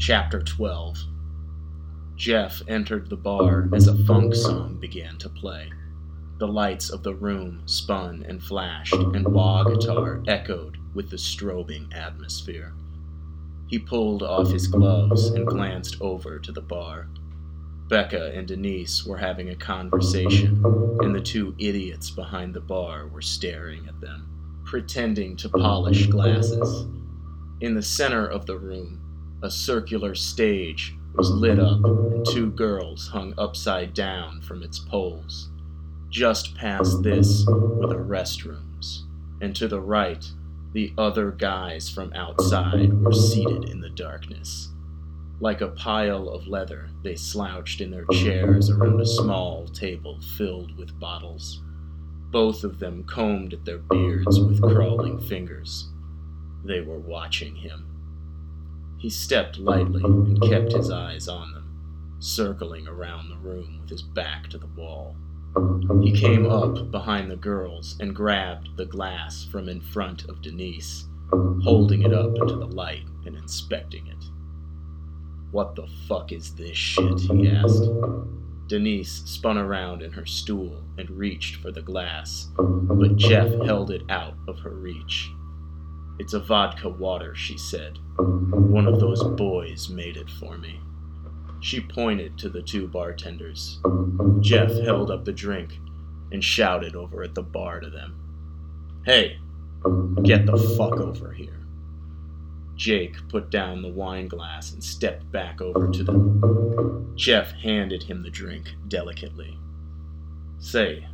Chapter 12 Jeff entered the bar as a funk song began to play. The lights of the room spun and flashed, and wah guitar echoed with the strobing atmosphere. He pulled off his gloves and glanced over to the bar. Becca and Denise were having a conversation, and the two idiots behind the bar were staring at them, pretending to polish glasses. In the center of the room, a circular stage was lit up, and two girls hung upside down from its poles. Just past this were the restrooms, and to the right, the other guys from outside were seated in the darkness. Like a pile of leather, they slouched in their chairs around a small table filled with bottles. Both of them combed at their beards with crawling fingers. They were watching him. He stepped lightly and kept his eyes on them, circling around the room with his back to the wall. He came up behind the girls and grabbed the glass from in front of Denise, holding it up into the light and inspecting it. What the fuck is this shit? he asked. Denise spun around in her stool and reached for the glass, but Jeff held it out of her reach. It's a vodka water, she said. One of those boys made it for me. She pointed to the two bartenders. Jeff held up the drink and shouted over at the bar to them Hey, get the fuck over here. Jake put down the wine glass and stepped back over to them. Jeff handed him the drink delicately. Say,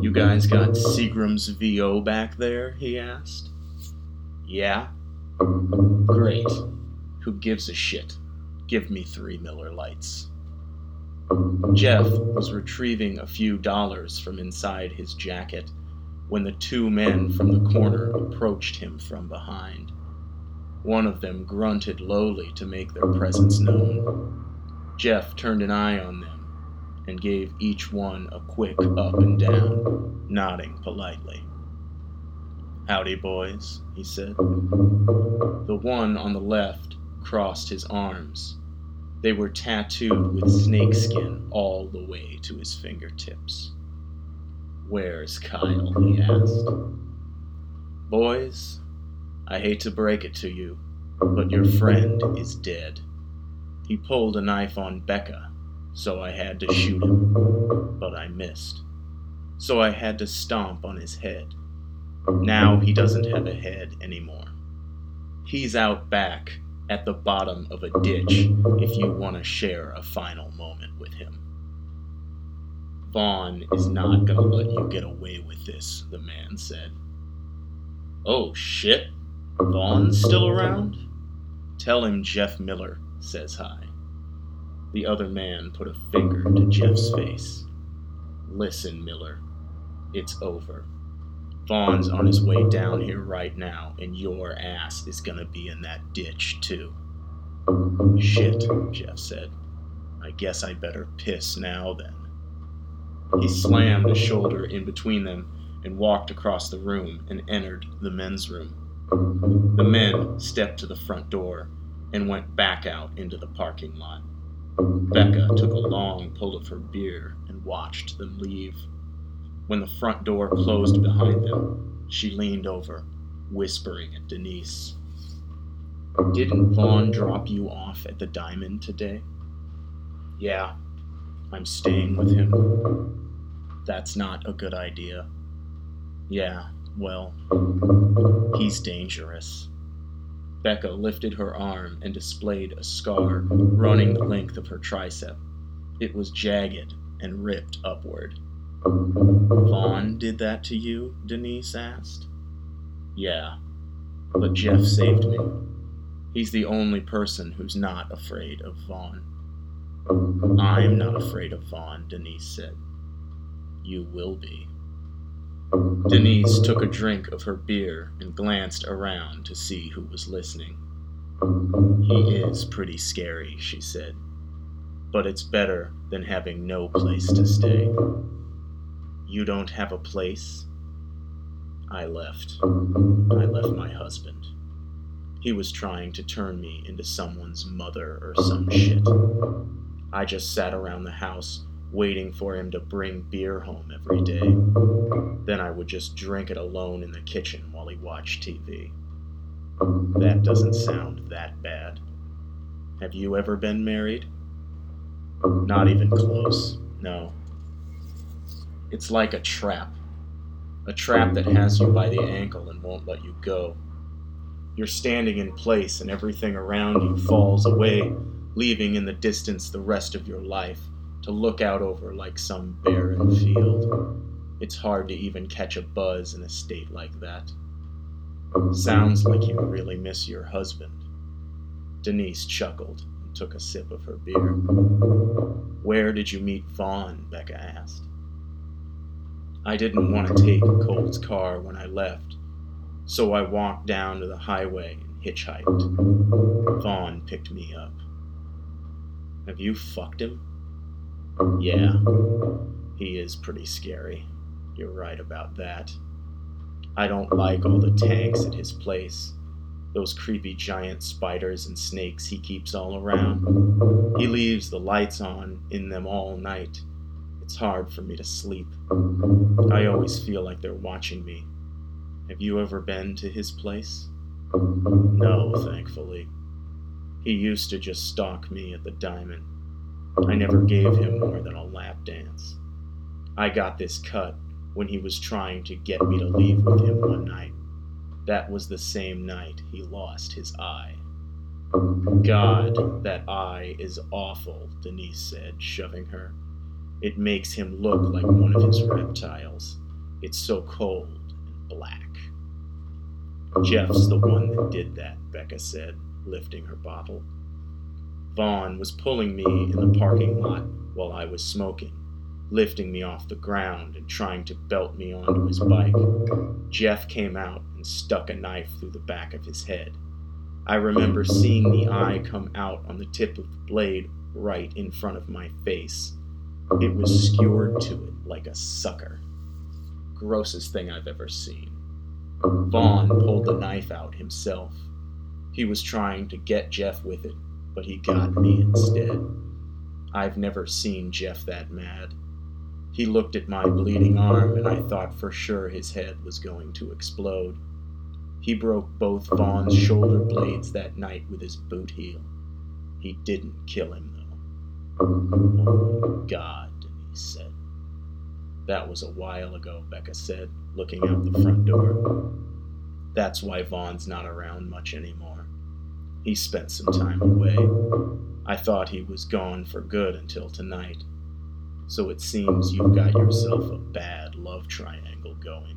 you guys got Seagram's VO back there? he asked. Yeah? Great. Who gives a shit? Give me three Miller Lites. Jeff was retrieving a few dollars from inside his jacket when the two men from the corner approached him from behind. One of them grunted lowly to make their presence known. Jeff turned an eye on them and gave each one a quick up and down, nodding politely. Howdy, boys, he said. The one on the left crossed his arms. They were tattooed with snakeskin all the way to his fingertips. Where's Kyle? he asked. Boys, I hate to break it to you, but your friend is dead. He pulled a knife on Becca, so I had to shoot him, but I missed. So I had to stomp on his head. Now he doesn't have a head anymore. He's out back at the bottom of a ditch if you want to share a final moment with him. Vaughn is not going to let you get away with this, the man said. Oh shit, Vaughn's still around? Tell him Jeff Miller says hi. The other man put a finger to Jeff's face. Listen, Miller, it's over. Vaughn's on his way down here right now, and your ass is gonna be in that ditch, too. Shit, Jeff said. I guess I better piss now then. He slammed a shoulder in between them and walked across the room and entered the men's room. The men stepped to the front door and went back out into the parking lot. Becca took a long pull of her beer and watched them leave. When the front door closed behind them, she leaned over, whispering at Denise. Didn't Vaughn drop you off at the Diamond today? Yeah, I'm staying with him. That's not a good idea. Yeah, well, he's dangerous. Becca lifted her arm and displayed a scar running the length of her tricep. It was jagged and ripped upward. Vaughn did that to you? Denise asked. Yeah, but Jeff saved me. He's the only person who's not afraid of Vaughn. I'm not afraid of Vaughn, Denise said. You will be. Denise took a drink of her beer and glanced around to see who was listening. He is pretty scary, she said, but it's better than having no place to stay. You don't have a place? I left. I left my husband. He was trying to turn me into someone's mother or some shit. I just sat around the house waiting for him to bring beer home every day. Then I would just drink it alone in the kitchen while he watched TV. That doesn't sound that bad. Have you ever been married? Not even close, no. It's like a trap. A trap that has you by the ankle and won't let you go. You're standing in place and everything around you falls away, leaving in the distance the rest of your life to look out over like some barren field. It's hard to even catch a buzz in a state like that. Sounds like you really miss your husband. Denise chuckled and took a sip of her beer. Where did you meet Vaughn? Becca asked. I didn't want to take Cole's car when I left, so I walked down to the highway and hitchhiked. Vaughn picked me up. Have you fucked him? Yeah, he is pretty scary. You're right about that. I don't like all the tanks at his place. Those creepy giant spiders and snakes he keeps all around. He leaves the lights on in them all night. It's hard for me to sleep. I always feel like they're watching me have you ever been to his place? No, thankfully. He used to just stalk me at the diamond. I never gave him more than a lap dance. I got this cut when he was trying to get me to leave with him one night. That was the same night he lost his eye. God, that eye is awful, Denise said, shoving her. It makes him look like one of his reptiles. It's so cold and black. Jeff's the one that did that, Becca said, lifting her bottle. Vaughn was pulling me in the parking lot while I was smoking, lifting me off the ground and trying to belt me onto his bike. Jeff came out and stuck a knife through the back of his head. I remember seeing the eye come out on the tip of the blade right in front of my face. It was skewered to it like a sucker. Grossest thing I've ever seen. Vaughn pulled the knife out himself. He was trying to get Jeff with it, but he got me instead. I've never seen Jeff that mad. He looked at my bleeding arm, and I thought for sure his head was going to explode. He broke both Vaughn's shoulder blades that night with his boot heel. He didn't kill him. Oh, God, Denise said. That was a while ago, Becca said looking out the front door. That's why Vaughn's not around much anymore. He spent some time away. I thought he was gone for good until tonight. So it seems you've got yourself a bad love triangle going.